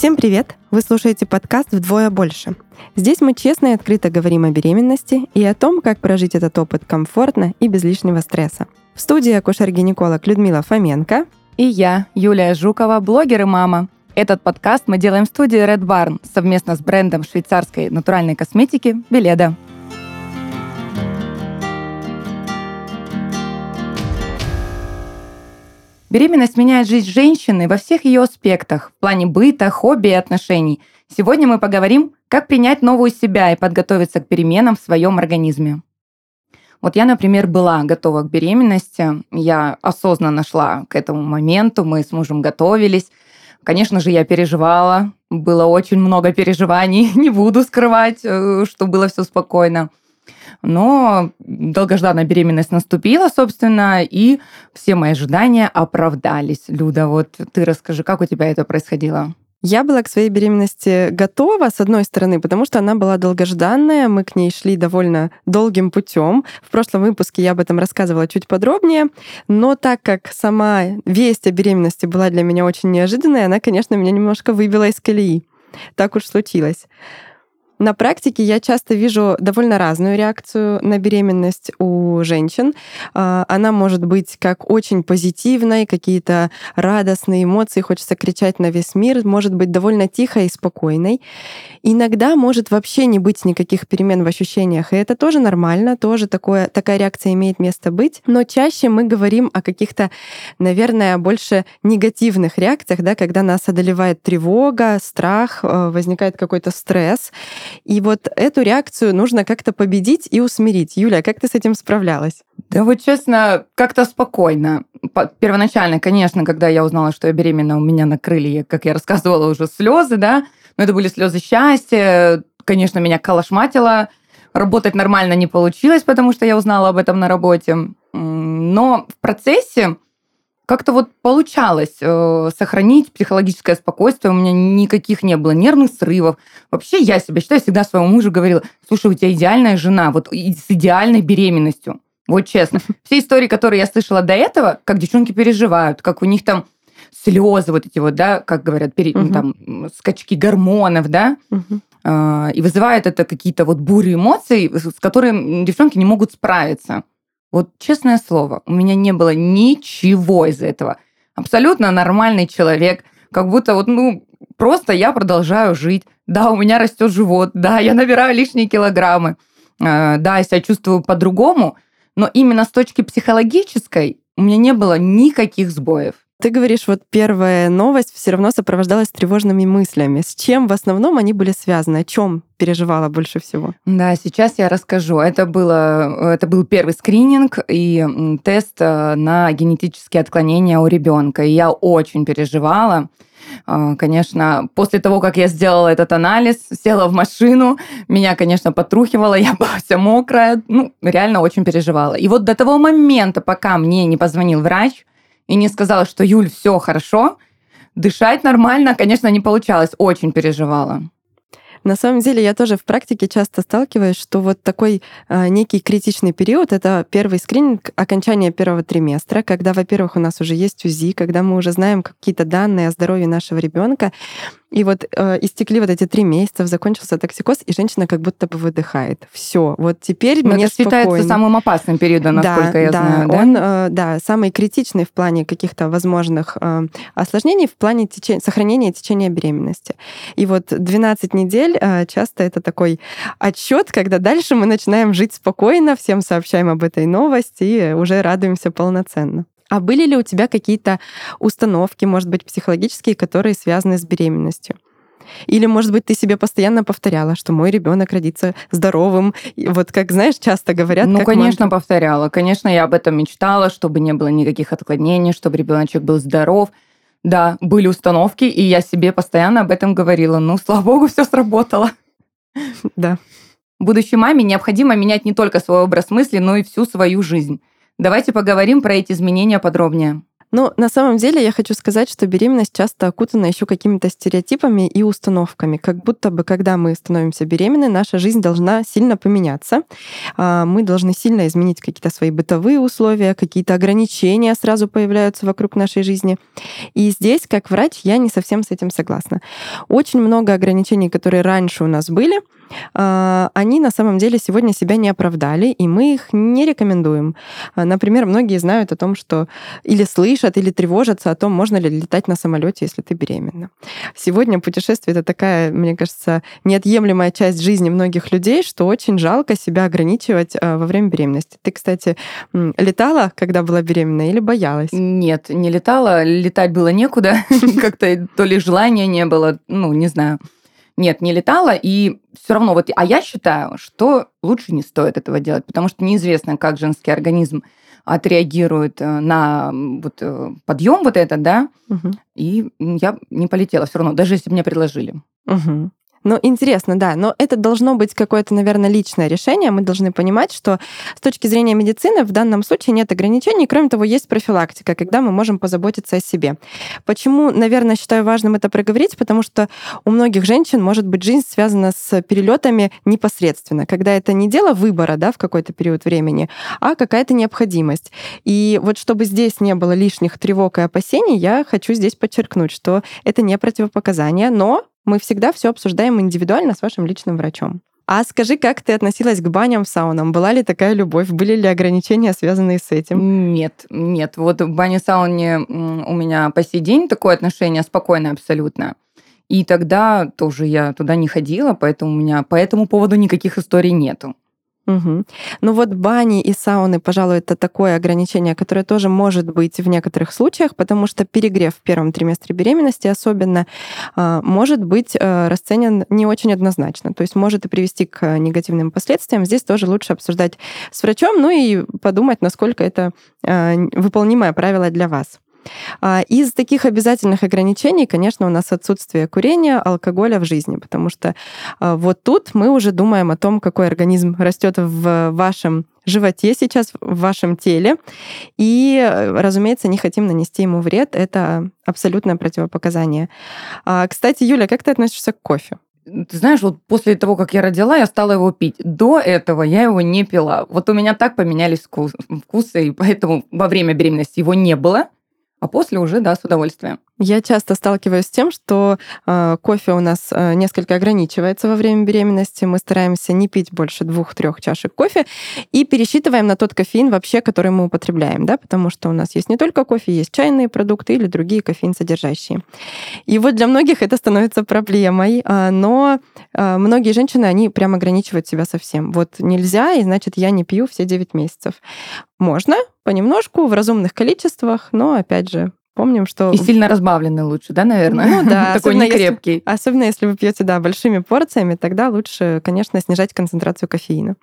Всем привет! Вы слушаете подкаст «Вдвое больше». Здесь мы честно и открыто говорим о беременности и о том, как прожить этот опыт комфортно и без лишнего стресса. В студии акушер-гинеколог Людмила Фоменко и я, Юлия Жукова, блогер и мама. Этот подкаст мы делаем в студии Red Barn совместно с брендом швейцарской натуральной косметики Беледа. Беременность меняет жизнь женщины во всех ее аспектах, в плане быта, хобби и отношений. Сегодня мы поговорим, как принять новую себя и подготовиться к переменам в своем организме. Вот я, например, была готова к беременности, я осознанно шла к этому моменту, мы с мужем готовились. Конечно же, я переживала, было очень много переживаний, не буду скрывать, э, что было все спокойно. Но долгожданная беременность наступила, собственно, и все мои ожидания оправдались. Люда, вот ты расскажи, как у тебя это происходило? Я была к своей беременности готова, с одной стороны, потому что она была долгожданная, мы к ней шли довольно долгим путем. В прошлом выпуске я об этом рассказывала чуть подробнее, но так как сама весть о беременности была для меня очень неожиданной, она, конечно, меня немножко выбила из колеи. Так уж случилось. На практике я часто вижу довольно разную реакцию на беременность у женщин. А, она может быть как очень позитивной, какие-то радостные эмоции, хочется кричать на весь мир, может быть довольно тихой и спокойной. Иногда может вообще не быть никаких перемен в ощущениях, и это тоже нормально, тоже такое, такая реакция имеет место быть. Но чаще мы говорим о каких-то, наверное, больше негативных реакциях, да, когда нас одолевает тревога, страх, э, возникает какой-то стресс. И вот эту реакцию нужно как-то победить и усмирить. Юля, как ты с этим справлялась? Да вот честно, как-то спокойно. Первоначально, конечно, когда я узнала, что я беременна, у меня накрыли, как я рассказывала, уже слезы, да, но это были слезы счастья. Конечно, меня колошматило. Работать нормально не получилось, потому что я узнала об этом на работе. Но в процессе как-то вот получалось э, сохранить психологическое спокойствие. У меня никаких не было нервных срывов. Вообще я себя считаю, всегда своему мужу говорила, слушай, у тебя идеальная жена, вот с идеальной беременностью. Вот честно. Все истории, которые я слышала до этого, как девчонки переживают, как у них там слезы вот эти вот, да, как говорят, пере, угу. там скачки гормонов, да, угу. э, и вызывает это какие-то вот бури эмоций, с которыми девчонки не могут справиться. Вот честное слово, у меня не было ничего из этого. Абсолютно нормальный человек, как будто вот, ну, просто я продолжаю жить. Да, у меня растет живот, да, я набираю лишние килограммы, э, да, я себя чувствую по-другому, но именно с точки психологической у меня не было никаких сбоев. Ты говоришь, вот первая новость все равно сопровождалась тревожными мыслями. С чем в основном они были связаны? О чем переживала больше всего? Да, сейчас я расскажу. Это, было, это был первый скрининг и тест э, на генетические отклонения у ребенка. И я очень переживала. Э, конечно, после того, как я сделала этот анализ, села в машину, меня, конечно, потрухивало, я была вся мокрая, ну, реально очень переживала. И вот до того момента, пока мне не позвонил врач, и не сказала, что Юль, все хорошо, дышать нормально, конечно, не получалось, очень переживала. На самом деле я тоже в практике часто сталкиваюсь, что вот такой э, некий критичный период — это первый скрининг окончания первого триместра, когда, во-первых, у нас уже есть УЗИ, когда мы уже знаем какие-то данные о здоровье нашего ребенка, и вот э, истекли вот эти три месяца, закончился токсикоз, и женщина как будто бы выдыхает. Все, вот теперь Но мне это спокойно. считается самым опасным периодом, насколько да, я да, знаю. Да, он, э, да, самый критичный в плане каких-то возможных э, осложнений, в плане течения, сохранения течения беременности. И вот 12 недель э, часто это такой отчет, когда дальше мы начинаем жить спокойно, всем сообщаем об этой новости и уже радуемся полноценно. А были ли у тебя какие-то установки, может быть, психологические, которые связаны с беременностью? Или, может быть, ты себе постоянно повторяла, что мой ребенок родится здоровым. И вот как, знаешь, часто говорят. Ну, конечно, мантра. повторяла. Конечно, я об этом мечтала, чтобы не было никаких отклонений, чтобы ребеночек был здоров. Да, были установки, и я себе постоянно об этом говорила. Ну, слава богу, все сработало. Да. Будущей маме необходимо менять не только свой образ мысли, но и всю свою жизнь. Давайте поговорим про эти изменения подробнее. Ну, на самом деле я хочу сказать, что беременность часто окутана еще какими-то стереотипами и установками. Как будто бы, когда мы становимся беременны, наша жизнь должна сильно поменяться. А, мы должны сильно изменить какие-то свои бытовые условия, какие-то ограничения сразу появляются вокруг нашей жизни. И здесь, как врач, я не совсем с этим согласна. Очень много ограничений, которые раньше у нас были, они на самом деле сегодня себя не оправдали, и мы их не рекомендуем. А, например, многие знают о том, что или слышат, или тревожатся о том, можно ли летать на самолете, если ты беременна. Сегодня путешествие это такая, мне кажется, неотъемлемая часть жизни многих людей, что очень жалко себя ограничивать а, во время беременности. Ты, кстати, летала, когда была беременна, или боялась? Нет, не летала. Летать было некуда. Как-то то ли желания не было, ну, не знаю. Нет, не летала, и все равно вот, а я считаю, что лучше не стоит этого делать, потому что неизвестно, как женский организм отреагирует э, на вот э, подъем вот этот, да, угу. и я не полетела все равно, даже если бы мне предложили. Угу. Ну, интересно, да. Но это должно быть какое-то, наверное, личное решение. Мы должны понимать, что с точки зрения медицины в данном случае нет ограничений. Кроме того, есть профилактика, когда мы можем позаботиться о себе. Почему, наверное, считаю важным это проговорить? Потому что у многих женщин может быть жизнь связана с перелетами непосредственно, когда это не дело выбора да, в какой-то период времени, а какая-то необходимость. И вот чтобы здесь не было лишних тревог и опасений, я хочу здесь подчеркнуть, что это не противопоказание, но мы всегда все обсуждаем индивидуально с вашим личным врачом. А скажи, как ты относилась к баням, саунам? Была ли такая любовь? Были ли ограничения, связанные с этим? Нет, нет. Вот в бане сауне у меня по сей день такое отношение спокойное абсолютно. И тогда тоже я туда не ходила, поэтому у меня по этому поводу никаких историй нету. Угу. Ну вот бани и сауны, пожалуй, это такое ограничение, которое тоже может быть в некоторых случаях, потому что перегрев в первом триместре беременности особенно а, может быть э, расценен не очень однозначно, то есть может и привести к негативным последствиям. Здесь тоже лучше обсуждать с врачом, ну и подумать, насколько это а, выполнимое правило для вас. А, из таких обязательных ограничений, конечно, у нас отсутствие курения, алкоголя в жизни, потому что а, вот тут мы уже думаем о том, какой организм растет в вашем животе сейчас, в вашем теле. И, разумеется, не хотим нанести ему вред. Это абсолютное противопоказание. А, кстати, Юля, как ты относишься к кофе? Ты знаешь, вот после того, как я родила, я стала его пить. До этого я его не пила. Вот у меня так поменялись вкусы, и поэтому во время беременности его не было а после уже, да, с удовольствием. Я часто сталкиваюсь с тем, что э, кофе у нас э, несколько ограничивается во время беременности. Мы стараемся не пить больше двух-трех чашек кофе и пересчитываем на тот кофеин вообще, который мы употребляем, да, потому что у нас есть не только кофе, есть чайные продукты или другие кофеин содержащие. И вот для многих это становится проблемой, э, но э, многие женщины, они прям ограничивают себя совсем. Вот нельзя, и значит, я не пью все 9 месяцев. Можно понемножку, в разумных количествах, но, опять же, помним, что... И сильно разбавленный лучше, да, наверное? Ну да. Такой не крепкий. Особенно если вы пьете, да, большими порциями, тогда лучше, конечно, снижать концентрацию кофеина.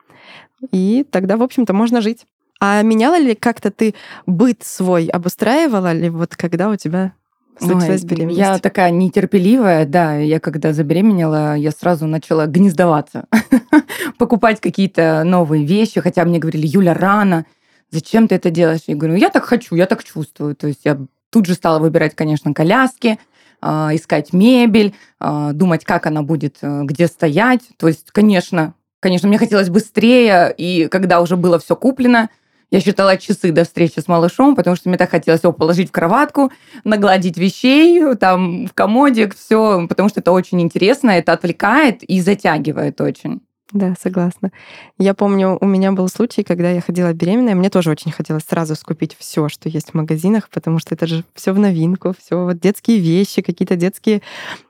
И тогда, в общем-то, можно жить. А меняла ли как-то ты быт свой, обустраивала ли вот когда у тебя случилась Ой, беременность? Я такая нетерпеливая, да. Я когда забеременела, я сразу начала гнездоваться. Покупать какие-то новые вещи, хотя мне говорили, Юля, рано зачем ты это делаешь? Я говорю, я так хочу, я так чувствую. То есть я тут же стала выбирать, конечно, коляски, а, искать мебель, а, думать, как она будет, э, где стоять. То есть, конечно, конечно, мне хотелось быстрее, и когда уже было все куплено, я считала часы до встречи с малышом, потому что мне так хотелось его положить в кроватку, нагладить вещей, там, в комодик, все, потому что это очень интересно, это отвлекает и затягивает очень. Да, согласна. Я помню, у меня был случай, когда я ходила беременная, мне тоже очень хотелось сразу скупить все, что есть в магазинах, потому что это же все в новинку, все вот детские вещи, какие-то детские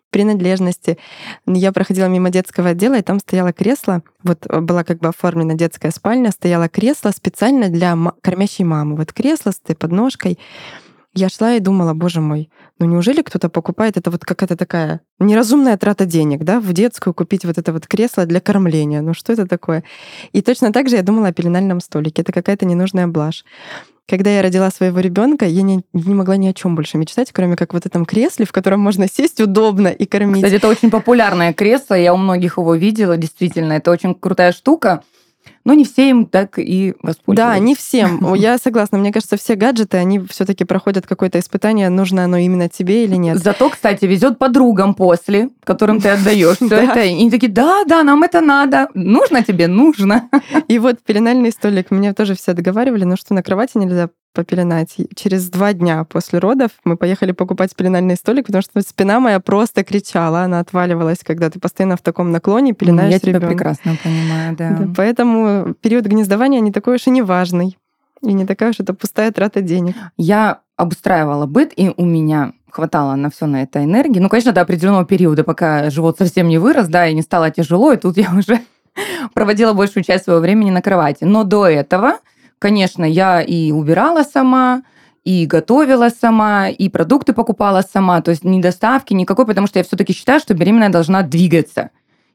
принадлежности. Я проходила мимо детского отдела, и там стояло кресло. Вот э, была как бы оформлена детская спальня, стояло кресло специально для кормящей мамы. Вот кресло с подножкой. Я шла и думала, боже мой, ну неужели кто-то покупает это вот какая-то такая неразумная трата денег, да, в детскую купить вот это вот кресло для кормления. Ну что это такое? И точно так же я думала о пеленальном столике. Это какая-то ненужная блажь. Когда я родила своего ребенка, я не, не могла ни о чем больше мечтать, кроме как вот этом кресле, в котором можно сесть удобно и кормить. Кстати, это очень популярное кресло, я у многих его видела, действительно, это очень крутая штука. Но не все им так и воспользовались. Да, не всем. Я согласна. Мне кажется, все гаджеты, они все-таки проходят какое-то испытание, нужно оно именно тебе или нет. Зато, кстати, везет подругам после, которым ты отдаешь все это. И они такие, да, да, нам это надо. Нужно тебе? Нужно. И вот пеленальный столик. Меня тоже все договаривали, ну что на кровати нельзя попеленать. Через два дня после родов мы поехали покупать пеленальный столик, потому что спина моя просто кричала, она отваливалась, когда ты постоянно в таком наклоне пеленаешь Я тебя ребенка. прекрасно понимаю, да. Да, поэтому период гнездования не такой уж и не важный. И не такая уж это пустая трата денег. Я обустраивала быт, и у меня хватало на все на это энергии. Ну, конечно, до определенного периода, пока живот совсем не вырос, да, и не стало тяжело, и тут я уже проводила большую часть своего времени на кровати. Но до этого Конечно, я и убирала сама, и готовила сама, и продукты покупала сама, то есть ни доставки никакой, потому что я все-таки считаю, что беременная должна двигаться.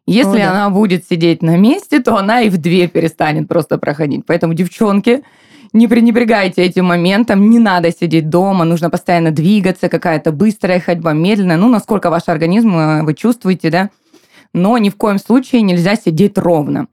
Если О, да. она будет сидеть на месте, то она и в две перестанет просто проходить. Поэтому, девчонки, не пренебрегайте этим моментом, не надо сидеть дома, нужно постоянно двигаться, какая-то быстрая ходьба, медленная, ну, насколько ваш организм э, вы чувствуете, да, но ни в коем случае нельзя сидеть ровно.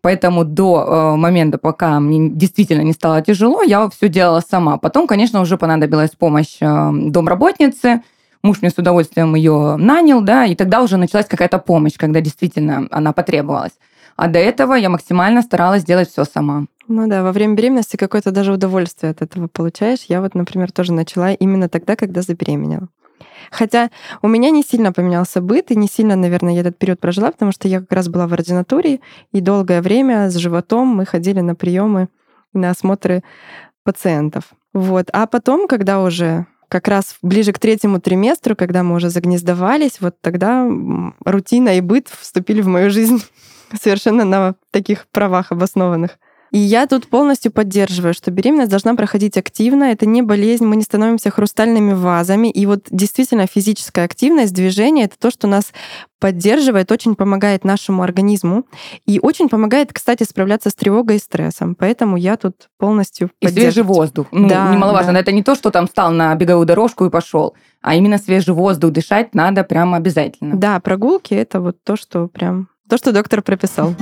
Поэтому до э, момента, пока мне действительно не стало тяжело, я все делала сама. Потом, конечно, уже понадобилась помощь э, домработницы. Муж мне с удовольствием ее нанял, да, и тогда уже началась какая-то помощь, когда действительно она потребовалась. А до этого я максимально старалась делать все сама. Ну да, во время беременности какое-то даже удовольствие от этого получаешь. Я вот, например, тоже начала именно тогда, когда забеременела. Хотя у меня не сильно поменялся быт, и не сильно, наверное, я этот период прожила, потому что я как раз была в ординатуре, и долгое время с животом мы ходили на приемы, на осмотры пациентов. Вот. А потом, когда уже как раз ближе к третьему триместру, когда мы уже загнездовались, вот тогда рутина и быт вступили в мою жизнь совершенно на таких правах обоснованных. И я тут полностью поддерживаю, что беременность должна проходить активно. Это не болезнь, мы не становимся хрустальными вазами. И вот действительно физическая активность, движение — это то, что нас поддерживает, очень помогает нашему организму. И очень помогает, кстати, справляться с тревогой и стрессом. Поэтому я тут полностью И свежий воздух. Ну, да, немаловажно. Да. Это не то, что там встал на беговую дорожку и пошел, а именно свежий воздух дышать надо прямо обязательно. Да, прогулки — это вот то, что прям... То, что доктор прописал.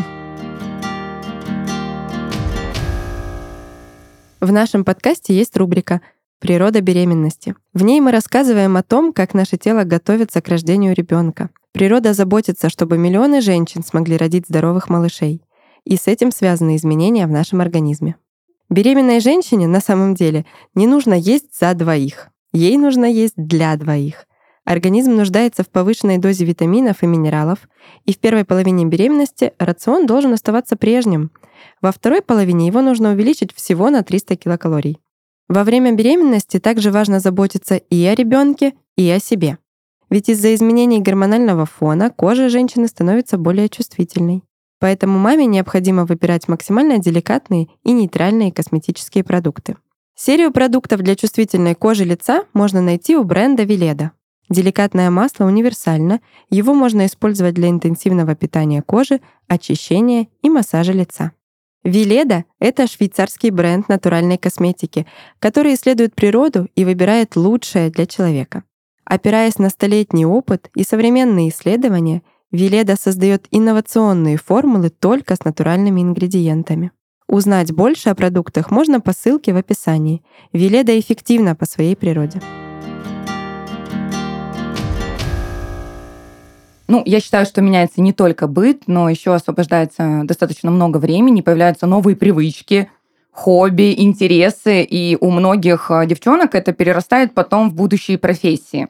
В нашем подкасте есть рубрика «Природа беременности». В ней мы рассказываем о том, как наше тело готовится к рождению ребенка. Природа заботится, чтобы миллионы женщин смогли родить здоровых малышей. И с этим связаны изменения в нашем организме. Беременной женщине на самом деле не нужно есть за двоих. Ей нужно есть для двоих. Организм нуждается в повышенной дозе витаминов и минералов, и в первой половине беременности рацион должен оставаться прежним. Во второй половине его нужно увеличить всего на 300 килокалорий. Во время беременности также важно заботиться и о ребенке, и о себе. Ведь из-за изменений гормонального фона кожа женщины становится более чувствительной. Поэтому маме необходимо выбирать максимально деликатные и нейтральные косметические продукты. Серию продуктов для чувствительной кожи лица можно найти у бренда Веледа. Деликатное масло универсально, его можно использовать для интенсивного питания кожи, очищения и массажа лица. Веледа — это швейцарский бренд натуральной косметики, который исследует природу и выбирает лучшее для человека. Опираясь на столетний опыт и современные исследования, Веледа создает инновационные формулы только с натуральными ингредиентами. Узнать больше о продуктах можно по ссылке в описании. Веледа эффективна по своей природе. Ну, я считаю, что меняется не только быт, но еще освобождается достаточно много времени, появляются новые привычки, хобби, интересы, и у многих а, девчонок это перерастает потом в будущие профессии.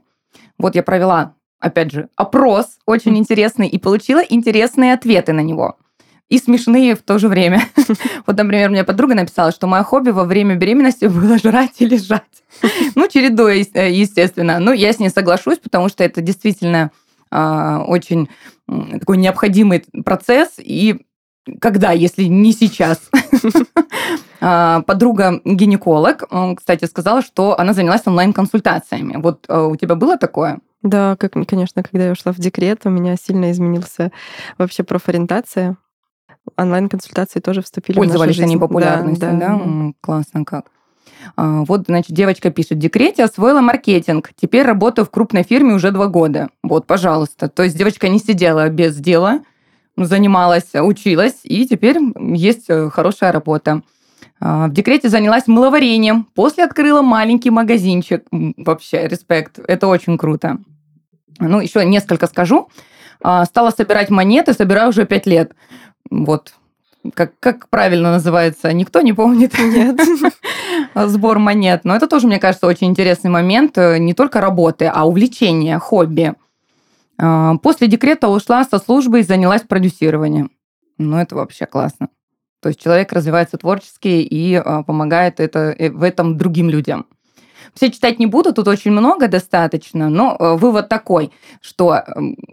Вот я провела, опять же, опрос очень интересный и получила интересные ответы на него. И смешные в то же время. Вот, например, мне подруга написала, что мое хобби во время беременности было жрать и лежать. Ну, чередуя, э, естественно. Ну, я с ней соглашусь, потому что это действительно очень такой необходимый процесс. И когда, если не сейчас? А, подруга гинеколог, кстати, сказала, что она занялась онлайн-консультациями. Вот а, у тебя было такое? Да, как, конечно, когда я ушла в декрет, у меня сильно изменился вообще профориентация. Онлайн-консультации тоже вступили Пользовались в нашу жизнь. они популярностью, да? да? да. Классно как. А, вот, значит, девочка пишет, в декрете освоила маркетинг, теперь работаю в крупной фирме уже два года. Вот, пожалуйста. То есть девочка не сидела без дела, занималась, училась, и теперь есть э, хорошая работа. А, в декрете занялась мыловарением, после открыла маленький магазинчик. Вообще, респект, это очень круто. Ну, еще несколько скажу. А, стала собирать монеты, собираю уже пять лет. Вот, как, как правильно называется, никто не помнит. Нет. Сбор монет. Но это тоже, мне кажется, очень интересный момент э, не только работы, а увлечения, хобби. А, после декрета ушла со службы и занялась продюсированием. Ну, это вообще классно. То есть человек развивается творчески и помогает это, э, в этом другим людям. Все читать не буду, тут очень много достаточно, но э, вывод такой, что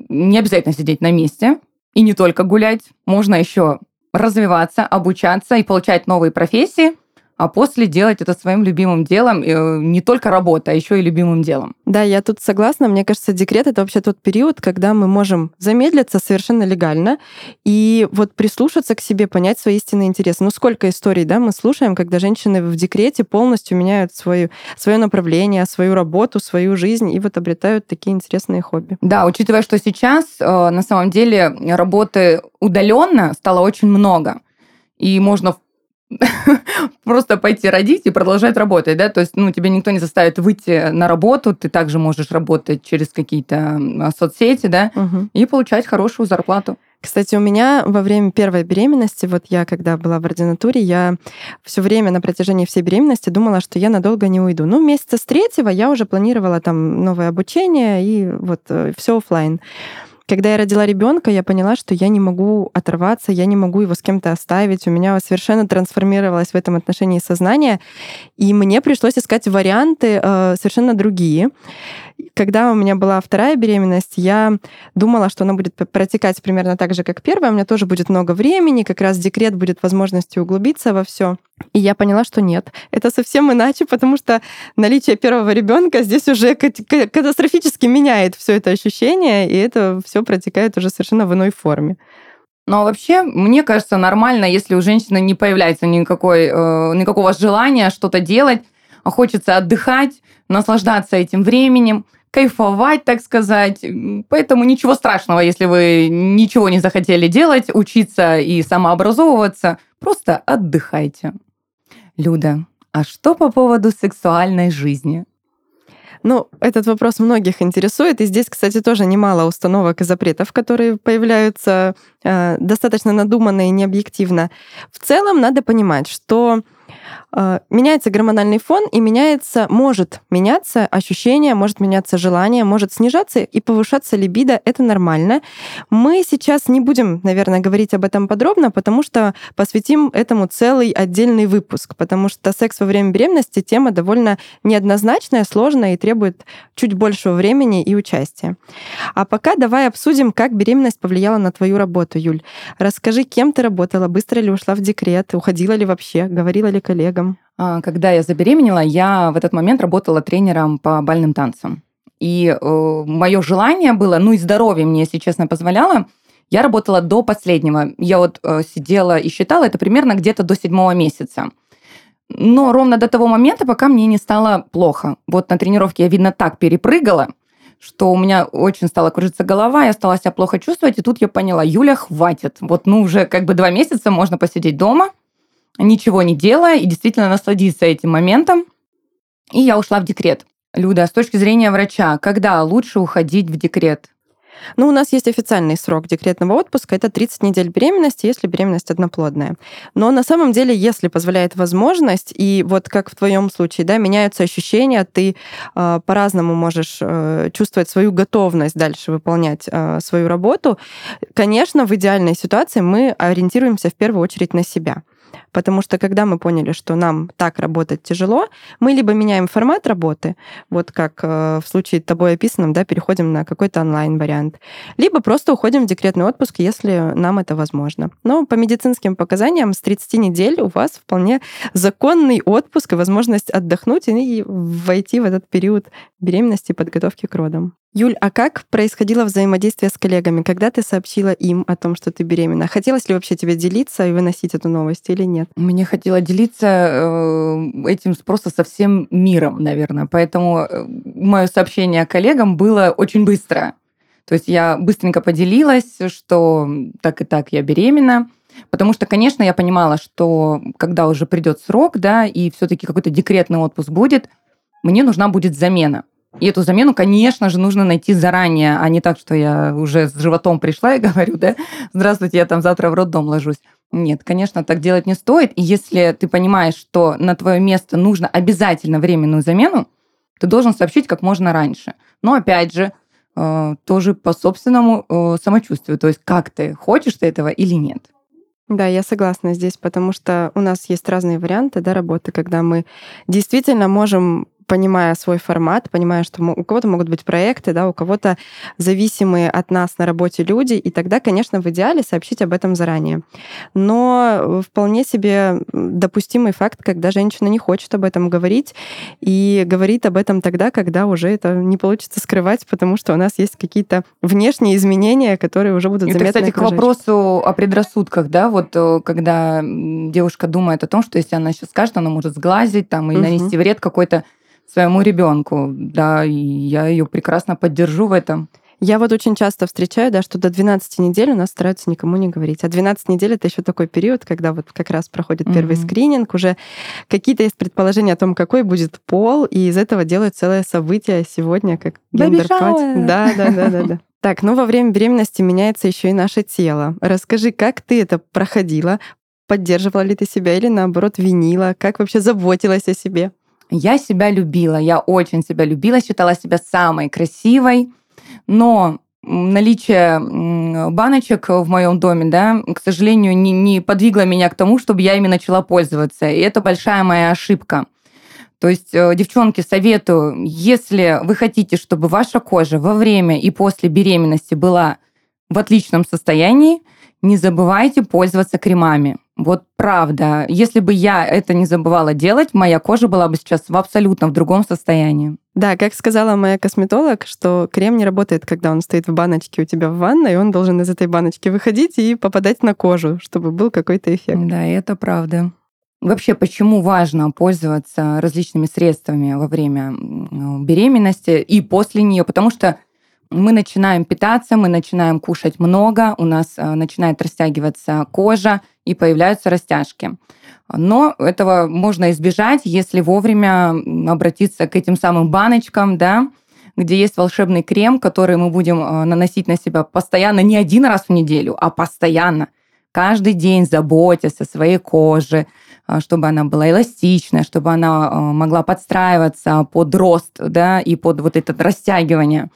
не обязательно сидеть на месте и не только гулять, можно еще развиваться, обучаться и получать новые профессии – а после делать это своим любимым делом, э, не только работа, а еще и любимым делом. Да, я тут согласна. Мне кажется, декрет — это вообще тот период, когда мы можем замедлиться совершенно легально и вот прислушаться к себе, понять свои истинные интересы. Ну, сколько историй, да, мы слушаем, когда женщины в декрете полностью меняют свою, свое направление, свою работу, свою жизнь и вот обретают такие интересные хобби. Да, учитывая, что сейчас э, на самом деле работы удаленно стало очень много, и можно просто пойти родить и продолжать работать, да, то есть, ну, тебе никто не заставит выйти на работу, ты также можешь работать через какие-то соцсети, да, угу. и получать хорошую зарплату. Кстати, у меня во время первой беременности, вот я когда была в ординатуре, я все время на протяжении всей беременности думала, что я надолго не уйду. Ну, месяца с третьего я уже планировала там новое обучение и вот э, все офлайн. Когда я родила ребенка, я поняла, что я не могу оторваться, я не могу его с кем-то оставить. У меня совершенно трансформировалось в этом отношении сознание, и мне пришлось искать варианты э, совершенно другие. Когда у меня была вторая беременность, я думала, что она будет протекать примерно так же, как первая. У меня тоже будет много времени, как раз декрет будет возможностью углубиться во все. И я поняла, что нет. Это совсем иначе, потому что наличие первого ребенка здесь уже катастрофически меняет все это ощущение, и это все протекает уже совершенно в иной форме. Но вообще, мне кажется, нормально, если у женщины не появляется никакой, э, никакого желания что-то делать, а хочется отдыхать, наслаждаться этим временем, кайфовать, так сказать. Поэтому ничего страшного, если вы ничего не захотели делать, учиться и самообразовываться. Просто отдыхайте. Люда, а что по поводу сексуальной жизни? Ну, этот вопрос многих интересует, и здесь, кстати, тоже немало установок и запретов, которые появляются э, достаточно надуманно и необъективно. В целом надо понимать, что меняется гормональный фон и меняется, может меняться ощущение, может меняться желание, может снижаться и повышаться либидо. Это нормально. Мы сейчас не будем, наверное, говорить об этом подробно, потому что посвятим этому целый отдельный выпуск, потому что секс во время беременности тема довольно неоднозначная, сложная и требует чуть большего времени и участия. А пока давай обсудим, как беременность повлияла на твою работу, Юль. Расскажи, кем ты работала, быстро ли ушла в декрет, уходила ли вообще, говорила ли коллегам? А, когда я забеременела, я в этот момент работала тренером по бальным танцам. И э, мое желание было, ну и здоровье мне, если честно, позволяло, я работала до последнего. Я вот э, сидела и считала, это примерно где-то до седьмого месяца. Но ровно до того момента, пока мне не стало плохо. Вот на тренировке я, видно, так перепрыгала, что у меня очень стала кружиться голова, я стала себя плохо чувствовать, и тут я поняла, Юля, хватит. Вот, ну, уже как бы два месяца можно посидеть дома, ничего не делая и действительно насладиться этим моментом. И я ушла в декрет. Люда, с точки зрения врача, когда лучше уходить в декрет? Ну, у нас есть официальный срок декретного отпуска, это 30 недель беременности, если беременность одноплодная. Но на самом деле, если позволяет возможность, и вот как в твоем случае, да, меняются ощущения, ты э, по-разному можешь э, чувствовать свою готовность дальше выполнять э, свою работу, конечно, в идеальной ситуации мы ориентируемся в первую очередь на себя. Потому что когда мы поняли, что нам так работать тяжело, мы либо меняем формат работы, вот как э, в случае тобой описанном, да, переходим на какой-то онлайн-вариант, либо просто уходим в декретный отпуск, если нам это возможно. Но по медицинским показаниям с 30 недель у вас вполне законный отпуск и возможность отдохнуть и войти в этот период беременности и подготовки к родам. Юль, а как происходило взаимодействие с коллегами, когда ты сообщила им о том, что ты беременна? Хотелось ли вообще тебе делиться и выносить эту новость или нет? Мне хотелось делиться э, этим просто со всем миром, наверное. Поэтому э, мое сообщение коллегам было очень быстро. То есть я быстренько поделилась, что так и так я беременна. Потому что, конечно, я понимала, что когда уже придет срок, да, и все-таки какой-то декретный отпуск будет, мне нужна будет замена. И эту замену, конечно же, нужно найти заранее, а не так, что я уже с животом пришла и говорю, да, здравствуйте, я там завтра в роддом ложусь. Нет, конечно, так делать не стоит. И если ты понимаешь, что на твое место нужно обязательно временную замену, ты должен сообщить как можно раньше. Но опять же, э, тоже по собственному э, самочувствию. То есть как ты, хочешь ты этого или нет. Да, я согласна здесь, потому что у нас есть разные варианты да, работы, когда мы действительно можем понимая свой формат, понимая, что у кого-то могут быть проекты, да, у кого-то зависимые от нас на работе люди, и тогда, конечно, в идеале сообщить об этом заранее. Но вполне себе допустимый факт, когда женщина не хочет об этом говорить и говорит об этом тогда, когда уже это не получится скрывать, потому что у нас есть какие-то внешние изменения, которые уже будут заметны. Это, кстати, к вопросу о предрассудках, да, вот э, когда девушка думает о том, что если она сейчас скажет, она может сглазить там и угу. нанести вред какой-то своему ребенку. Да, и я ее прекрасно поддержу в этом. Я вот очень часто встречаю, да, что до 12 недель у нас стараются никому не говорить. А 12 недель это еще такой период, когда вот как раз проходит первый mm-hmm. скрининг, уже какие-то есть предположения о том, какой будет пол, и из этого делают целое событие сегодня, как gender party. Да, да, да, да, да. Так, ну во время беременности меняется еще и наше тело. Расскажи, как ты это проходила? Поддерживала ли ты себя или наоборот винила? Как вообще заботилась о себе? Я себя любила, я очень себя любила, считала себя самой красивой, но наличие баночек в моем доме, да, к сожалению, не, не подвигло меня к тому, чтобы я ими начала пользоваться. И это большая моя ошибка. То есть, э, девчонки, советую, если вы хотите, чтобы ваша кожа во время и после беременности была в отличном состоянии, не забывайте пользоваться кремами. Вот правда. Если бы я это не забывала делать, моя кожа была бы сейчас в абсолютно в другом состоянии. Да, как сказала моя косметолог, что крем не работает, когда он стоит в баночке у тебя в ванной, он должен из этой баночки выходить и попадать на кожу, чтобы был какой-то эффект. Да, это правда. Вообще, почему важно пользоваться различными средствами во время беременности и после нее? Потому что мы начинаем питаться, мы начинаем кушать много, у нас э, начинает растягиваться кожа и появляются растяжки. Но этого можно избежать, если вовремя обратиться к этим самым баночкам, да, где есть волшебный крем, который мы будем э, наносить на себя постоянно, не один раз в неделю, а постоянно. Каждый день заботясь о своей коже, э, чтобы она была эластичная, чтобы она могла подстраиваться под рост да, и под вот это растягивание.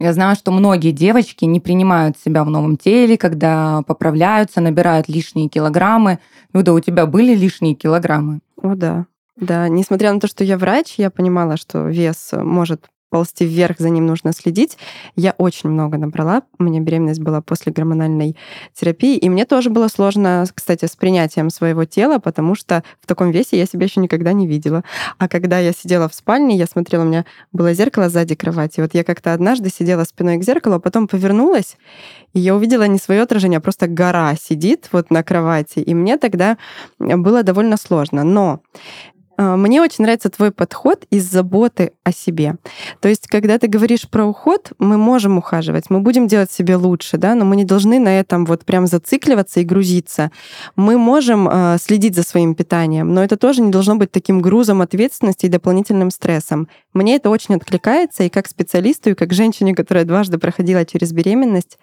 Я знаю, что многие девочки не принимают себя в новом теле, когда поправляются, набирают лишние килограммы. Люда, у тебя были лишние килограммы? О, да. Да, несмотря на то, что я врач, я понимала, что вес может ползти вверх, за ним нужно следить. Я очень много набрала. У меня беременность была после гормональной терапии. И мне тоже было сложно, кстати, с принятием своего тела, потому что в таком весе я себя еще никогда не видела. А когда я сидела в спальне, я смотрела, у меня было зеркало сзади кровати. Вот я как-то однажды сидела спиной к зеркалу, а потом повернулась, и я увидела не свое отражение, а просто гора сидит вот на кровати. И мне тогда было довольно сложно. Но а, мне очень нравится твой подход из заботы о себе. То есть, когда ты говоришь про уход, мы можем ухаживать, мы будем делать себе лучше, да, но мы не должны на этом вот прям зацикливаться и грузиться. Мы можем э, следить за своим питанием, но это тоже не должно быть таким грузом ответственности и дополнительным стрессом. Мне это очень откликается и как специалисту, и как женщине, которая дважды проходила через беременность,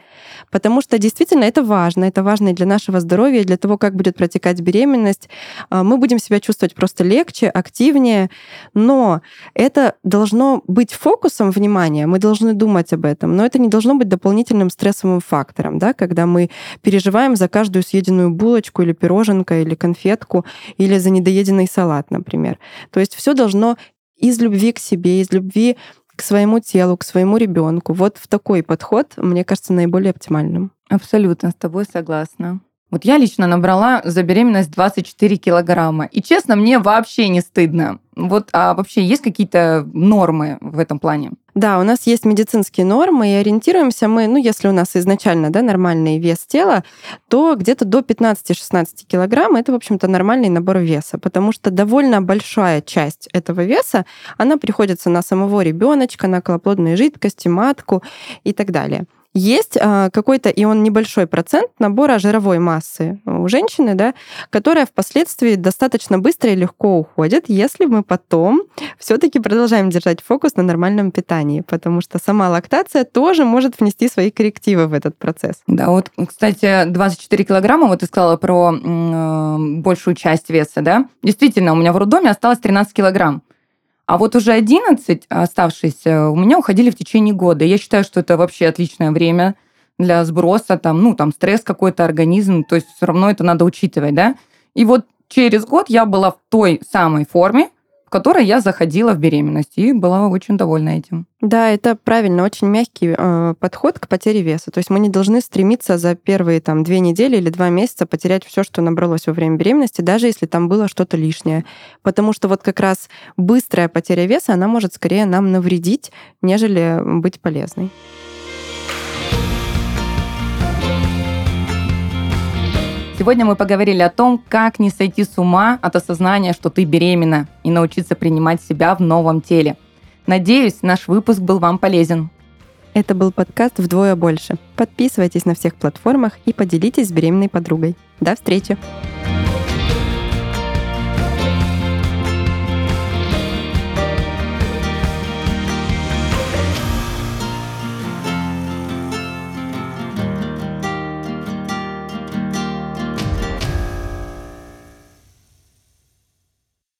потому что действительно это важно. Это важно и для нашего здоровья, и для того, как будет протекать беременность. А, мы будем себя чувствовать просто легче, активнее, но это должно быть фокусом внимания, мы должны думать об этом, но это не должно быть дополнительным стрессовым фактором, да, когда мы переживаем за каждую съеденную булочку или пироженку, или конфетку, или за недоеденный салат, например. То есть все должно из любви к себе, из любви к своему телу, к своему ребенку. Вот в такой подход, мне кажется, наиболее оптимальным. Абсолютно с тобой согласна. Вот я лично набрала за беременность 24 килограмма. И честно, мне вообще не стыдно. Вот, а вообще есть какие-то нормы в этом плане? Да, у нас есть медицинские нормы, и ориентируемся мы, ну, если у нас изначально да, нормальный вес тела, то где-то до 15-16 килограмм это, в общем-то, нормальный набор веса, потому что довольно большая часть этого веса, она приходится на самого ребеночка, на околоплодные жидкости, матку и так далее. Есть а, какой-то, и он небольшой процент набора жировой массы у женщины, да, которая впоследствии достаточно быстро и легко уходит, если мы потом все-таки продолжаем держать фокус на нормальном питании, потому что сама лактация тоже может внести свои коррективы в этот процесс. Да, вот, кстати, 24 килограмма, вот ты сказала про э, большую часть веса, да? Действительно, у меня в роддоме осталось 13 килограмм. А вот уже 11 оставшиеся у меня уходили в течение года. Я считаю, что это вообще отличное время для сброса, там, ну, там, стресс какой-то, организм, то есть все равно это надо учитывать, да. И вот через год я была в той самой форме, которой я заходила в беременность и была очень довольна этим. Да, это правильно, очень мягкий э, подход к потере веса. То есть мы не должны стремиться за первые там две недели или два месяца потерять все, что набралось во время беременности, даже если там было что-то лишнее. Потому что вот как раз быстрая потеря веса, она может скорее нам навредить, нежели быть полезной. Сегодня мы поговорили о том, как не сойти с ума от осознания, что ты беременна, и научиться принимать себя в новом теле. Надеюсь, наш выпуск был вам полезен. Это был подкаст «Вдвое больше». Подписывайтесь на всех платформах и поделитесь с беременной подругой. До встречи!